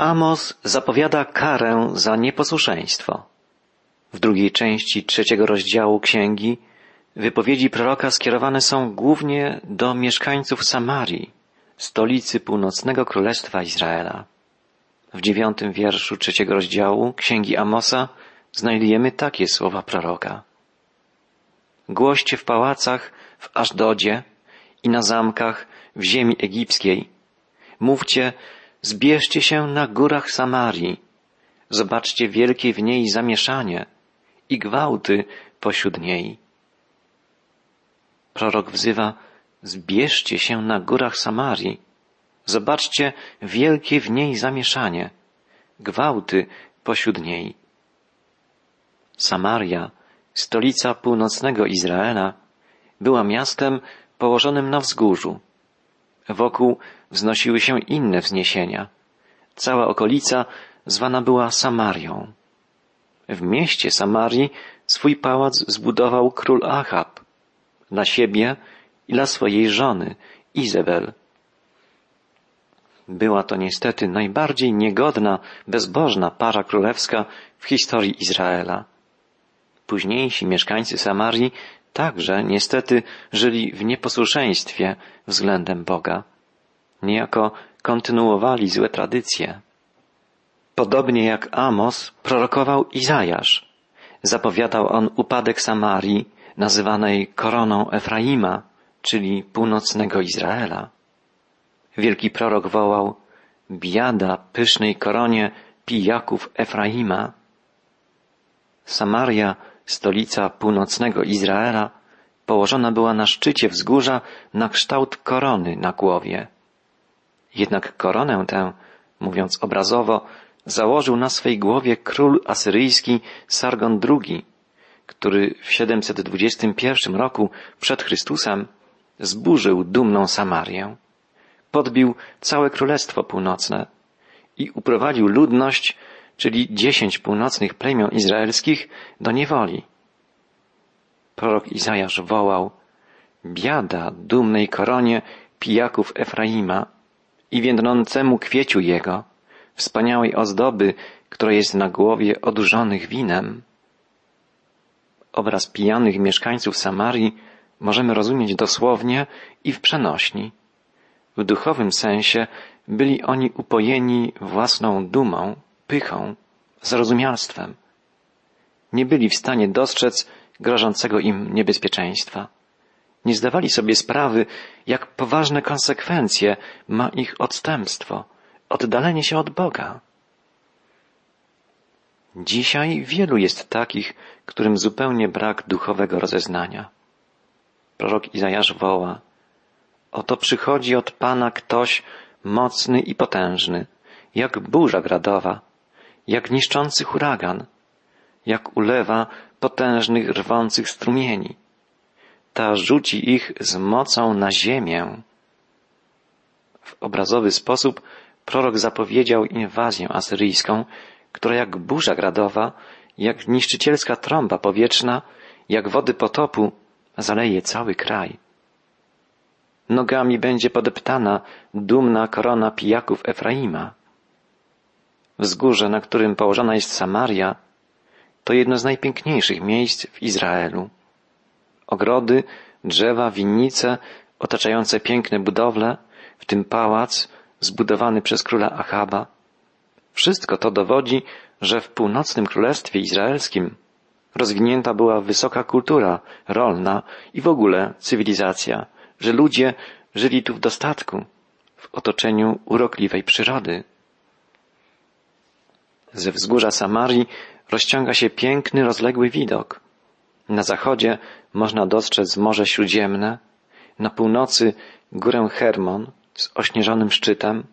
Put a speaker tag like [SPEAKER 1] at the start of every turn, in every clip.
[SPEAKER 1] Amos zapowiada karę za nieposłuszeństwo. W drugiej części trzeciego rozdziału księgi wypowiedzi proroka skierowane są głównie do mieszkańców Samarii, stolicy północnego królestwa Izraela. W dziewiątym wierszu trzeciego rozdziału księgi Amosa znajdujemy takie słowa proroka. Głoście w pałacach w Aszdodzie i na zamkach w ziemi egipskiej. Mówcie, zbierzcie się na górach Samarii. Zobaczcie wielkie w niej zamieszanie i gwałty pośród niej. Prorok wzywa, zbierzcie się na górach Samarii. Zobaczcie wielkie w niej zamieszanie, gwałty pośród niej. Samaria, stolica północnego Izraela, była miastem położonym na wzgórzu. Wokół wznosiły się inne wzniesienia. Cała okolica zwana była Samarią. W mieście Samarii swój pałac zbudował król Achab dla siebie i dla swojej żony Izabel. Była to niestety najbardziej niegodna, bezbożna para królewska w historii Izraela. Późniejsi mieszkańcy Samarii także niestety żyli w nieposłuszeństwie względem Boga. Niejako kontynuowali złe tradycje. Podobnie jak Amos prorokował Izajasz. Zapowiadał on upadek Samarii, nazywanej koroną Efraima, czyli północnego Izraela. Wielki prorok wołał biada pysznej koronie pijaków Efraima. Samaria, stolica północnego Izraela, położona była na szczycie wzgórza na kształt korony na głowie. Jednak koronę tę, mówiąc obrazowo, założył na swej głowie król asyryjski Sargon II, który w 721 roku przed Chrystusem zburzył dumną Samarię, podbił całe Królestwo Północne i uprowadził ludność, czyli dziesięć północnych plemion izraelskich, do niewoli. Prorok Izajasz wołał, biada dumnej koronie pijaków Efraima i więdnącemu kwieciu jego, wspaniałej ozdoby, która jest na głowie odurzonych winem. Obraz pijanych mieszkańców Samarii możemy rozumieć dosłownie i w przenośni. W duchowym sensie byli oni upojeni własną dumą, pychą, zrozumialstwem. Nie byli w stanie dostrzec grożącego im niebezpieczeństwa. Nie zdawali sobie sprawy, jak poważne konsekwencje ma ich odstępstwo, oddalenie się od Boga. Dzisiaj wielu jest takich, którym zupełnie brak duchowego rozeznania. Prorok Izajasz woła, oto przychodzi od Pana ktoś mocny i potężny, jak burza gradowa, jak niszczący huragan, jak ulewa potężnych rwących strumieni. Ta rzuci ich z mocą na ziemię. W obrazowy sposób prorok zapowiedział inwazję asyryjską, która jak burza gradowa, jak niszczycielska trąba powietrzna, jak wody potopu zaleje cały kraj. Nogami będzie podeptana dumna korona pijaków Efraima. Wzgórze, na którym położona jest Samaria, to jedno z najpiękniejszych miejsc w Izraelu. Ogrody, drzewa, winnice, otaczające piękne budowle, w tym pałac zbudowany przez króla Achaba. Wszystko to dowodzi, że w północnym królestwie izraelskim rozwinięta była wysoka kultura rolna i w ogóle cywilizacja, że ludzie żyli tu w dostatku, w otoczeniu urokliwej przyrody. Ze wzgórza Samarii rozciąga się piękny, rozległy widok. Na zachodzie można dostrzec Morze Śródziemne, na północy górę Hermon z ośnieżonym szczytem,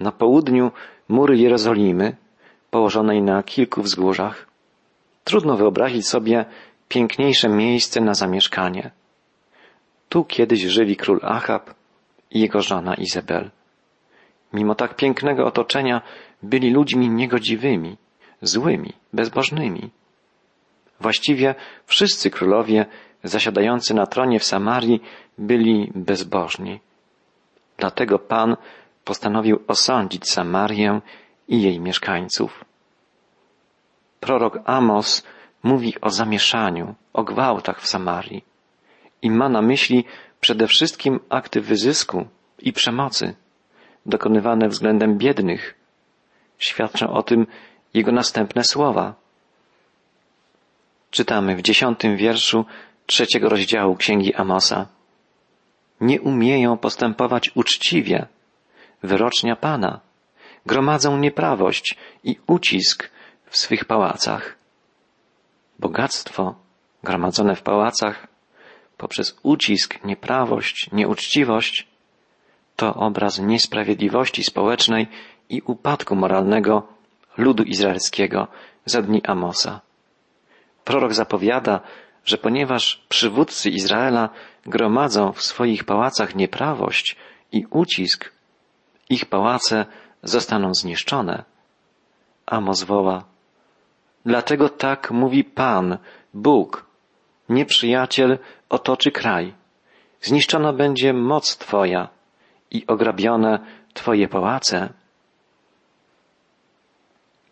[SPEAKER 1] na południu mury Jerozolimy, położonej na kilku wzgórzach. Trudno wyobrazić sobie piękniejsze miejsce na zamieszkanie. Tu kiedyś żyli król Achab i jego żona Izabel. Mimo tak pięknego otoczenia byli ludźmi niegodziwymi, złymi, bezbożnymi. Właściwie wszyscy królowie zasiadający na tronie w Samarii byli bezbożni. Dlatego Pan postanowił osądzić Samarię i jej mieszkańców. Prorok Amos mówi o zamieszaniu, o gwałtach w Samarii i ma na myśli przede wszystkim akty wyzysku i przemocy dokonywane względem biednych. Świadczą o tym jego następne słowa. Czytamy w dziesiątym wierszu trzeciego rozdziału Księgi Amosa. Nie umieją postępować uczciwie, wyrocznia Pana, gromadzą nieprawość i ucisk w swych pałacach. Bogactwo gromadzone w pałacach poprzez ucisk, nieprawość, nieuczciwość to obraz niesprawiedliwości społecznej i upadku moralnego ludu izraelskiego za dni Amosa. Prorok zapowiada, że ponieważ przywódcy Izraela gromadzą w swoich pałacach nieprawość i ucisk, ich pałace zostaną zniszczone. Amos woła, dlatego tak mówi Pan, Bóg, nieprzyjaciel otoczy kraj. Zniszczona będzie moc Twoja i ograbione Twoje pałace.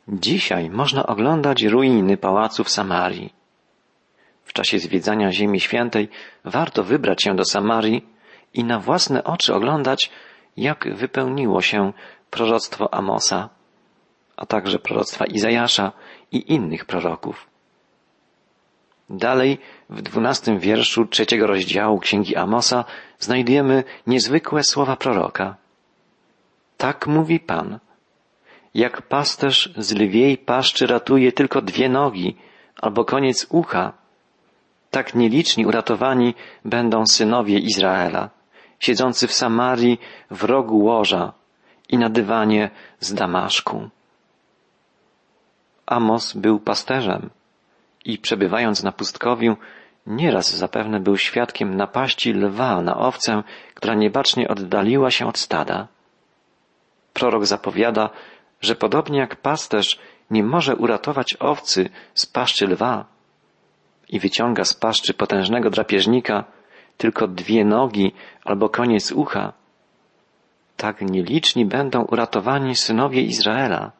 [SPEAKER 1] Dzisiaj można oglądać ruiny pałaców Samarii. W czasie zwiedzania Ziemi Świętej warto wybrać się do Samarii i na własne oczy oglądać, jak wypełniło się proroctwo Amosa, a także proroctwa Izajasza i innych proroków. Dalej w dwunastym wierszu trzeciego rozdziału Księgi Amosa znajdujemy niezwykłe słowa proroka. Tak mówi Pan. Jak pasterz z lwiej paszczy ratuje tylko dwie nogi albo koniec ucha, tak nieliczni uratowani będą synowie Izraela, siedzący w Samarii w rogu łoża i na dywanie z Damaszku. Amos był pasterzem i przebywając na pustkowiu, nieraz zapewne był świadkiem napaści lwa na owcę, która niebacznie oddaliła się od stada. Prorok zapowiada, że podobnie jak pasterz nie może uratować owcy z paszczy lwa i wyciąga z paszczy potężnego drapieżnika tylko dwie nogi albo koniec ucha, tak nieliczni będą uratowani synowie Izraela.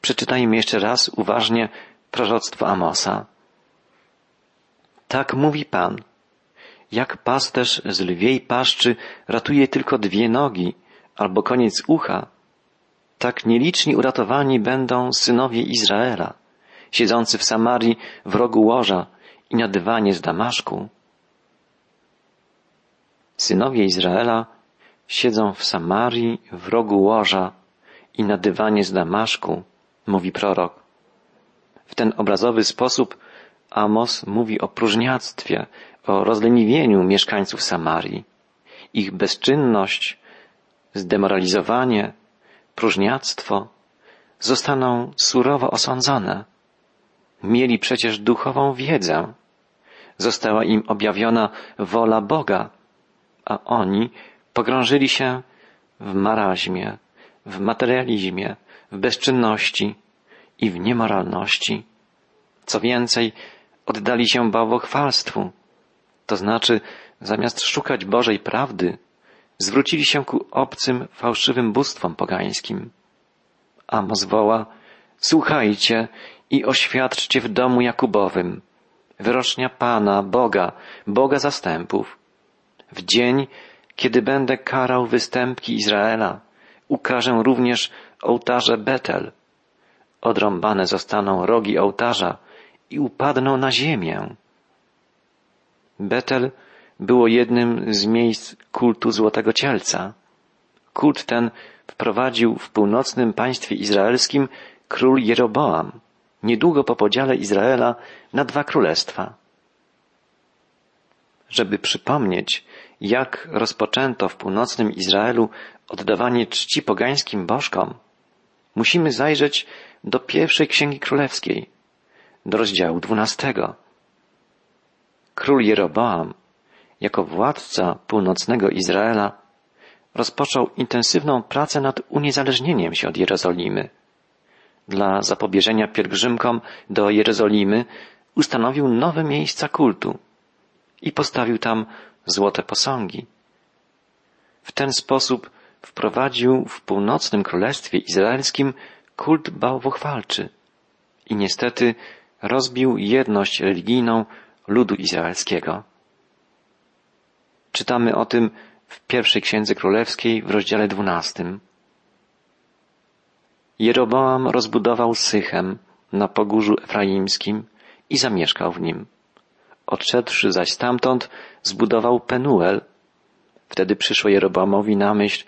[SPEAKER 1] Przeczytajmy jeszcze raz uważnie proroctwo Amosa. Tak mówi Pan. Jak pasterz z lwiej paszczy ratuje tylko dwie nogi albo koniec ucha, tak nieliczni uratowani będą synowie Izraela, siedzący w Samarii w rogu łoża i na dywanie z Damaszku. Synowie Izraela siedzą w Samarii w rogu łoża i na dywanie z Damaszku, mówi prorok. W ten obrazowy sposób Amos mówi o próżniactwie, o rozleniwieniu mieszkańców Samarii. Ich bezczynność, zdemoralizowanie, próżniactwo zostaną surowo osądzone. Mieli przecież duchową wiedzę. Została im objawiona wola Boga, a oni pogrążyli się w marazmie, w materializmie, w bezczynności i w niemoralności. Co więcej, oddali się bałwochwalstwu, to znaczy zamiast szukać Bożej prawdy, zwrócili się ku obcym, fałszywym bóstwom pogańskim. Amos woła, słuchajcie i oświadczcie w domu Jakubowym, wyrocznia Pana, Boga, Boga zastępów. W dzień, kiedy będę karał występki Izraela, ukażę również ołtarze Betel. Odrąbane zostaną rogi ołtarza i upadną na ziemię. Betel było jednym z miejsc kultu Złotego Cielca. Kult ten wprowadził w północnym państwie izraelskim król Jeroboam, niedługo po podziale Izraela na dwa królestwa. Żeby przypomnieć, jak rozpoczęto w północnym Izraelu oddawanie czci pogańskim bożkom, musimy zajrzeć do pierwszej księgi królewskiej, do rozdziału dwunastego. Król Jeroboam, jako władca północnego Izraela, rozpoczął intensywną pracę nad uniezależnieniem się od Jerozolimy. Dla zapobieżenia pielgrzymkom do Jerozolimy ustanowił nowe miejsca kultu i postawił tam złote posągi. W ten sposób wprowadził w północnym królestwie izraelskim kult bałwochwalczy i niestety rozbił jedność religijną ludu izraelskiego. Czytamy o tym w pierwszej księdze królewskiej w rozdziale dwunastym. Jeroboam rozbudował Sychem na pogórzu efraimskim i zamieszkał w nim. Odszedłszy zaś stamtąd, zbudował Penuel. Wtedy przyszło Jeroboamowi na myśl,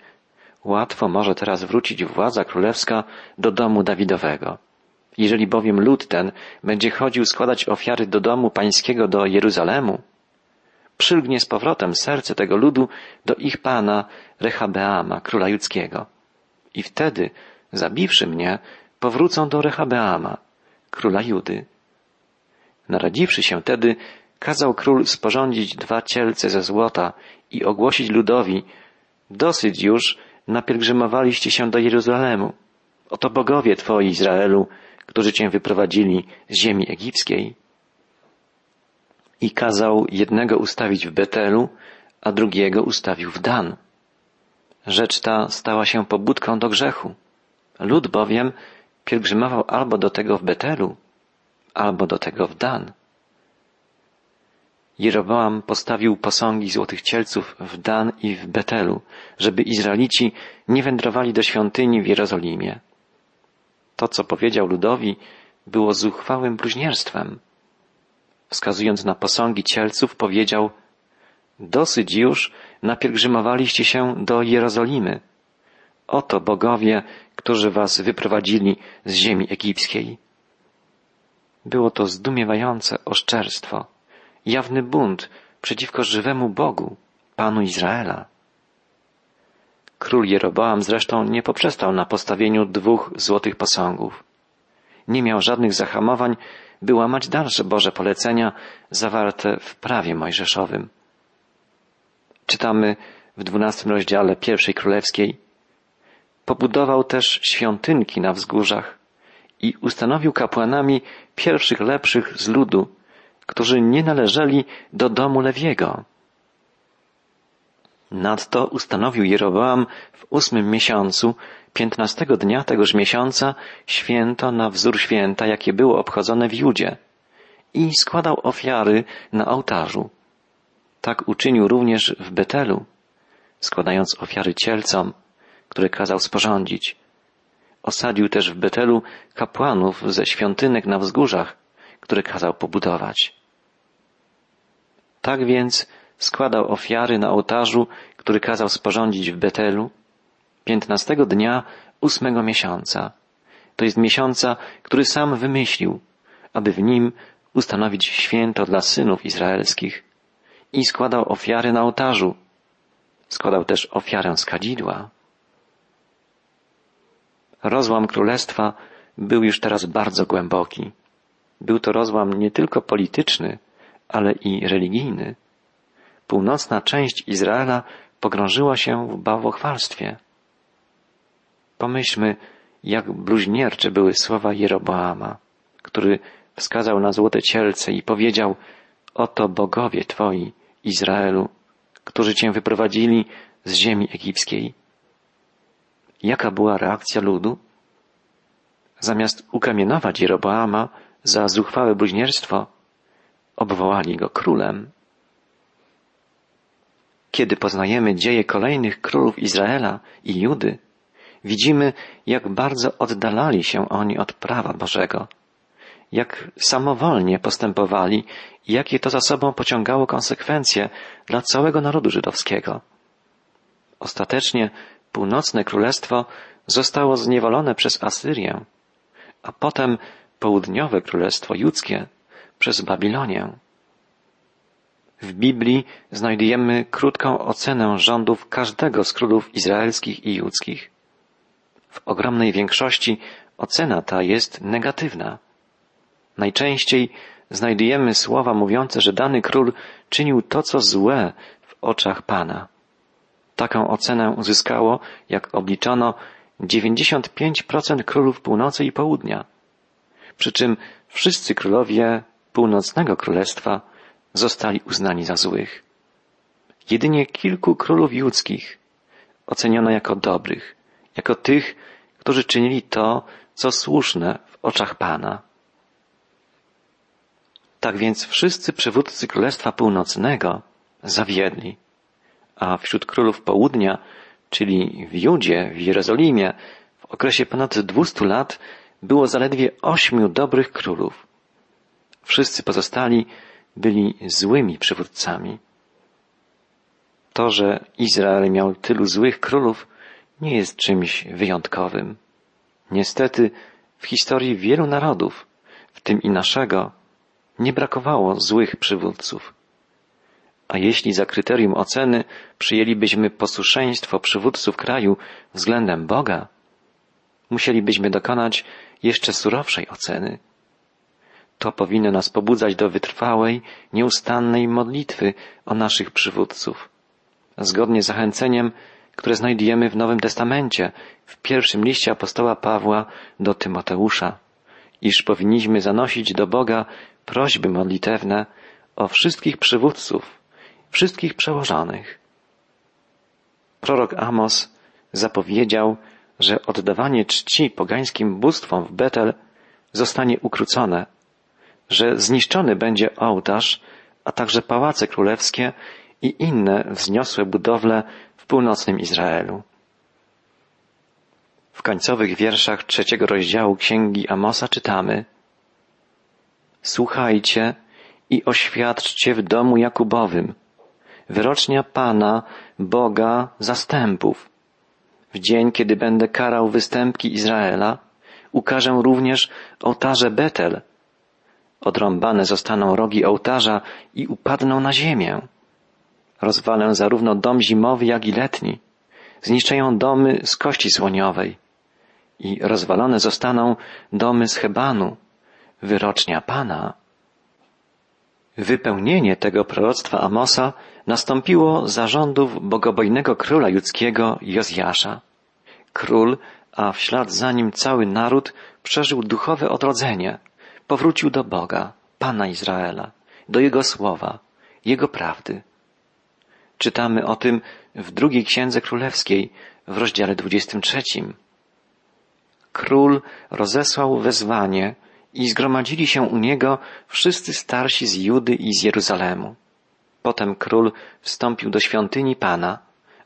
[SPEAKER 1] łatwo może teraz wrócić władza królewska do domu Dawidowego. Jeżeli bowiem lud ten będzie chodził składać ofiary do domu pańskiego do Jeruzalemu, przylgnie z powrotem serce tego ludu do ich pana Rehabeama, króla judzkiego. I wtedy, zabiwszy mnie, powrócą do Rehabeama, króla Judy. Naradziwszy się tedy, kazał król sporządzić dwa cielce ze złota i ogłosić ludowi, dosyć już napielgrzymowaliście się do Jeruzalemu. Oto bogowie Twoi, Izraelu, którzy Cię wyprowadzili z ziemi egipskiej. I kazał jednego ustawić w Betelu, a drugiego ustawił w Dan. Rzecz ta stała się pobudką do grzechu. Lud bowiem pielgrzymował albo do tego w Betelu, albo do tego w Dan. Jeroboam postawił posągi złotych cielców w Dan i w Betelu, żeby Izraelici nie wędrowali do świątyni w Jerozolimie. To, co powiedział ludowi, było zuchwałym bluźnierstwem. Wskazując na posągi cielców, powiedział Dosyć już napielgrzymowaliście się do Jerozolimy. Oto bogowie, którzy was wyprowadzili z ziemi egipskiej. Było to zdumiewające oszczerstwo, jawny bunt przeciwko żywemu Bogu, Panu Izraela. Król Jeroboam zresztą nie poprzestał na postawieniu dwóch złotych posągów. Nie miał żadnych zahamowań, by łamać dalsze Boże polecenia zawarte w prawie mojżeszowym. Czytamy w dwunastym rozdziale pierwszej królewskiej. Pobudował też świątynki na wzgórzach i ustanowił kapłanami pierwszych lepszych z ludu, którzy nie należeli do domu Lewiego. Nadto ustanowił Jeroboam w ósmym miesiącu, piętnastego dnia tegoż miesiąca, święto na wzór święta, jakie było obchodzone w Judzie i składał ofiary na ołtarzu. Tak uczynił również w Betelu, składając ofiary cielcom, które kazał sporządzić. Osadził też w Betelu kapłanów ze świątynek na wzgórzach, które kazał pobudować. Tak więc składał ofiary na ołtarzu, który kazał sporządzić w Betelu, piętnastego dnia ósmego miesiąca. To jest miesiąca, który sam wymyślił, aby w nim ustanowić święto dla synów izraelskich i składał ofiary na ołtarzu. Składał też ofiarę z kadzidła. Rozłam królestwa był już teraz bardzo głęboki. Był to rozłam nie tylko polityczny, ale i religijny. Północna część Izraela pogrążyła się w bałwochwalstwie. Pomyślmy, jak bluźniercze były słowa Jeroboama, który wskazał na złote cielce i powiedział, oto bogowie Twoi, Izraelu, którzy Cię wyprowadzili z ziemi egipskiej. Jaka była reakcja ludu? Zamiast ukamienować Jeroboama za zuchwałe bluźnierstwo, obwołali go królem. Kiedy poznajemy dzieje kolejnych królów Izraela i Judy, widzimy, jak bardzo oddalali się oni od prawa Bożego, jak samowolnie postępowali i jakie to za sobą pociągało konsekwencje dla całego narodu żydowskiego. Ostatecznie północne królestwo zostało zniewolone przez Asyrię, a potem południowe królestwo judzkie przez Babilonię. W Biblii znajdujemy krótką ocenę rządów każdego z królów izraelskich i judzkich. W ogromnej większości ocena ta jest negatywna. Najczęściej znajdujemy słowa mówiące, że dany król czynił to, co złe w oczach Pana. Taką ocenę uzyskało, jak obliczono, 95% królów północy i południa. Przy czym wszyscy królowie północnego królestwa zostali uznani za złych. Jedynie kilku królów judzkich oceniono jako dobrych, jako tych, którzy czynili to, co słuszne w oczach Pana. Tak więc wszyscy przywódcy Królestwa Północnego zawiedli, a wśród królów południa, czyli w Judzie, w Jerozolimie, w okresie ponad dwustu lat było zaledwie ośmiu dobrych królów. Wszyscy pozostali byli złymi przywódcami. To, że Izrael miał tylu złych królów, nie jest czymś wyjątkowym. Niestety, w historii wielu narodów, w tym i naszego, nie brakowało złych przywódców. A jeśli za kryterium oceny przyjęlibyśmy posłuszeństwo przywódców kraju względem Boga, musielibyśmy dokonać jeszcze surowszej oceny. To powinno nas pobudzać do wytrwałej, nieustannej modlitwy o naszych przywódców. Zgodnie z zachęceniem, które znajdujemy w Nowym Testamencie, w pierwszym liście apostoła Pawła do Tymoteusza, iż powinniśmy zanosić do Boga prośby modlitewne o wszystkich przywódców, wszystkich przełożonych. Prorok Amos zapowiedział, że oddawanie czci pogańskim bóstwom w Betel zostanie ukrócone, że zniszczony będzie ołtarz, a także pałace królewskie i inne wzniosłe budowle w północnym Izraelu. W końcowych wierszach trzeciego rozdziału Księgi Amosa czytamy Słuchajcie i oświadczcie w domu Jakubowym wyrocznia Pana, Boga zastępów. W dzień, kiedy będę karał występki Izraela, ukażę również ołtarze Betel. Odrąbane zostaną rogi ołtarza i upadną na ziemię. Rozwalę zarówno dom zimowy, jak i letni. Zniszczę domy z kości słoniowej. I rozwalone zostaną domy z Hebanu, wyrocznia Pana. Wypełnienie tego proroctwa Amosa nastąpiło za rządów bogobojnego króla judzkiego Jozjasza. Król, a w ślad za nim cały naród przeżył duchowe odrodzenie, powrócił do Boga, Pana Izraela, do Jego słowa, Jego prawdy. Czytamy o tym w drugiej księdze królewskiej w rozdziale 23. Król rozesłał wezwanie i zgromadzili się u niego wszyscy starsi z Judy i z Jeruzalemu. Potem król wstąpił do świątyni Pana,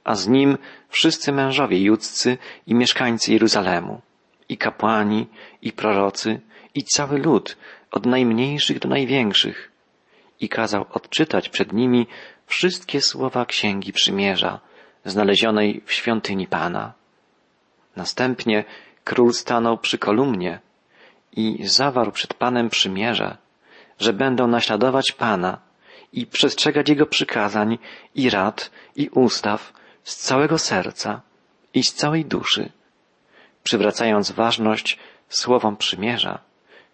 [SPEAKER 1] a z nim wszyscy mężowie judzcy i mieszkańcy Jeruzalemu, i kapłani, i prorocy, i cały lud, od najmniejszych do największych, i kazał odczytać przed nimi wszystkie słowa Księgi Przymierza, znalezionej w świątyni Pana. Następnie król stanął przy kolumnie i zawarł przed Panem przymierze, że będą naśladować Pana i przestrzegać Jego przykazań i rad i ustaw z całego serca i z całej duszy, przywracając ważność słowom przymierza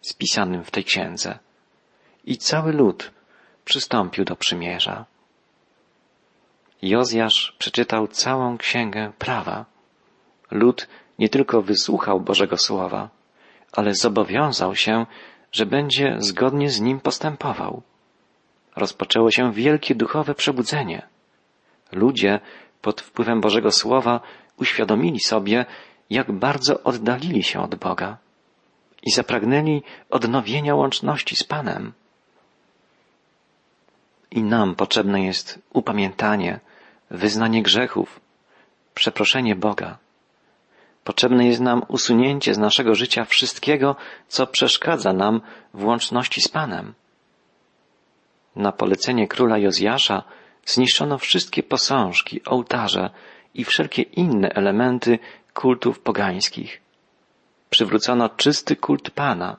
[SPEAKER 1] spisanym w tej księdze. I cały lud przystąpił do przymierza. Jozjasz przeczytał całą księgę prawa. Lud nie tylko wysłuchał Bożego Słowa, ale zobowiązał się, że będzie zgodnie z nim postępował. Rozpoczęło się wielkie duchowe przebudzenie. Ludzie pod wpływem Bożego Słowa uświadomili sobie, jak bardzo oddalili się od Boga i zapragnęli odnowienia łączności z Panem. I nam potrzebne jest upamiętanie, wyznanie grzechów, przeproszenie Boga. Potrzebne jest nam usunięcie z naszego życia wszystkiego, co przeszkadza nam w łączności z Panem. Na polecenie króla Jozjasza zniszczono wszystkie posążki, ołtarze i wszelkie inne elementy kultów pogańskich. Przywrócono czysty kult Pana,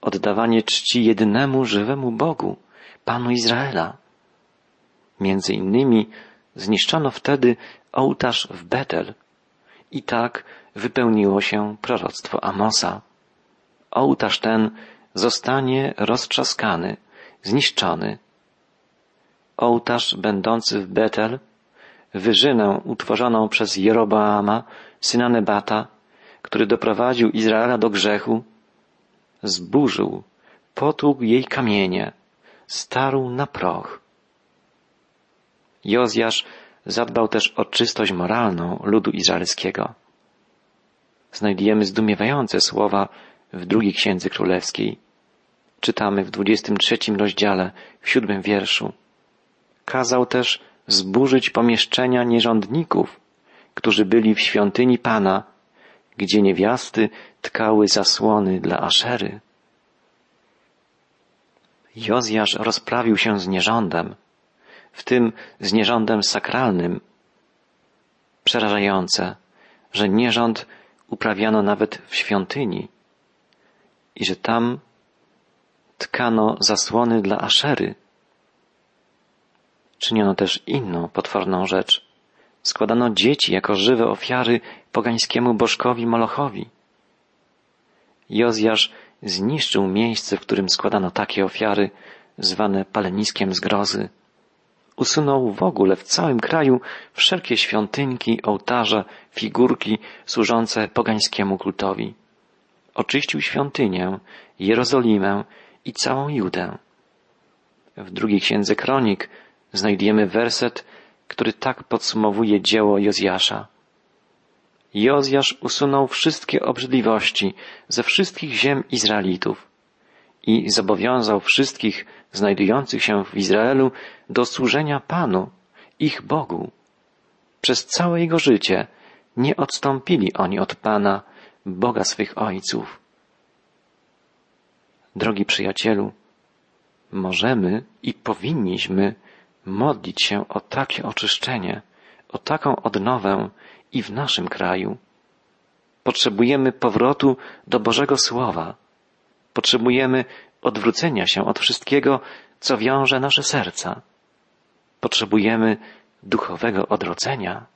[SPEAKER 1] oddawanie czci jedynemu żywemu Bogu, Panu Izraela. Między innymi zniszczono wtedy ołtarz w Betel i tak wypełniło się proroctwo Amosa. Ołtarz ten zostanie roztrzaskany, zniszczony. Ołtarz będący w Betel, wyżynę utworzoną przez Jeroboama, syna Nebata, który doprowadził Izraela do grzechu, zburzył, potługł jej kamienie, starł na proch. Jozjasz zadbał też o czystość moralną ludu izraelskiego. Znajdujemy zdumiewające słowa w drugiej księdze królewskiej. Czytamy w dwudziestym trzecim rozdziale, w siódmym wierszu. Kazał też zburzyć pomieszczenia nierządników, którzy byli w świątyni Pana, gdzie niewiasty tkały zasłony dla Aszery. Jozjasz rozprawił się z nierządem, w tym z nierządem sakralnym. Przerażające, że nierząd uprawiano nawet w świątyni i że tam tkano zasłony dla Aszery. Czyniono też inną potworną rzecz. Składano dzieci jako żywe ofiary pogańskiemu bożkowi Molochowi. Jozjasz zniszczył miejsce, w którym składano takie ofiary, zwane paleniskiem zgrozy. Usunął w ogóle w całym kraju wszelkie świątynki, ołtarze, figurki służące pogańskiemu kultowi. Oczyścił świątynię, Jerozolimę i całą Judę. W drugiej księdze kronik znajdujemy werset, który tak podsumowuje dzieło Jozjasza. Jozjasz usunął wszystkie obrzydliwości ze wszystkich ziem Izraelitów i zobowiązał wszystkich znajdujących się w Izraelu do służenia Panu, ich Bogu. Przez całe jego życie nie odstąpili oni od Pana, Boga swych ojców. Drogi przyjacielu, możemy i powinniśmy modlić się o takie oczyszczenie, o taką odnowę i w naszym kraju. Potrzebujemy powrotu do Bożego Słowa. Potrzebujemy odwrócenia się od wszystkiego, co wiąże nasze serca. Potrzebujemy duchowego odrodzenia.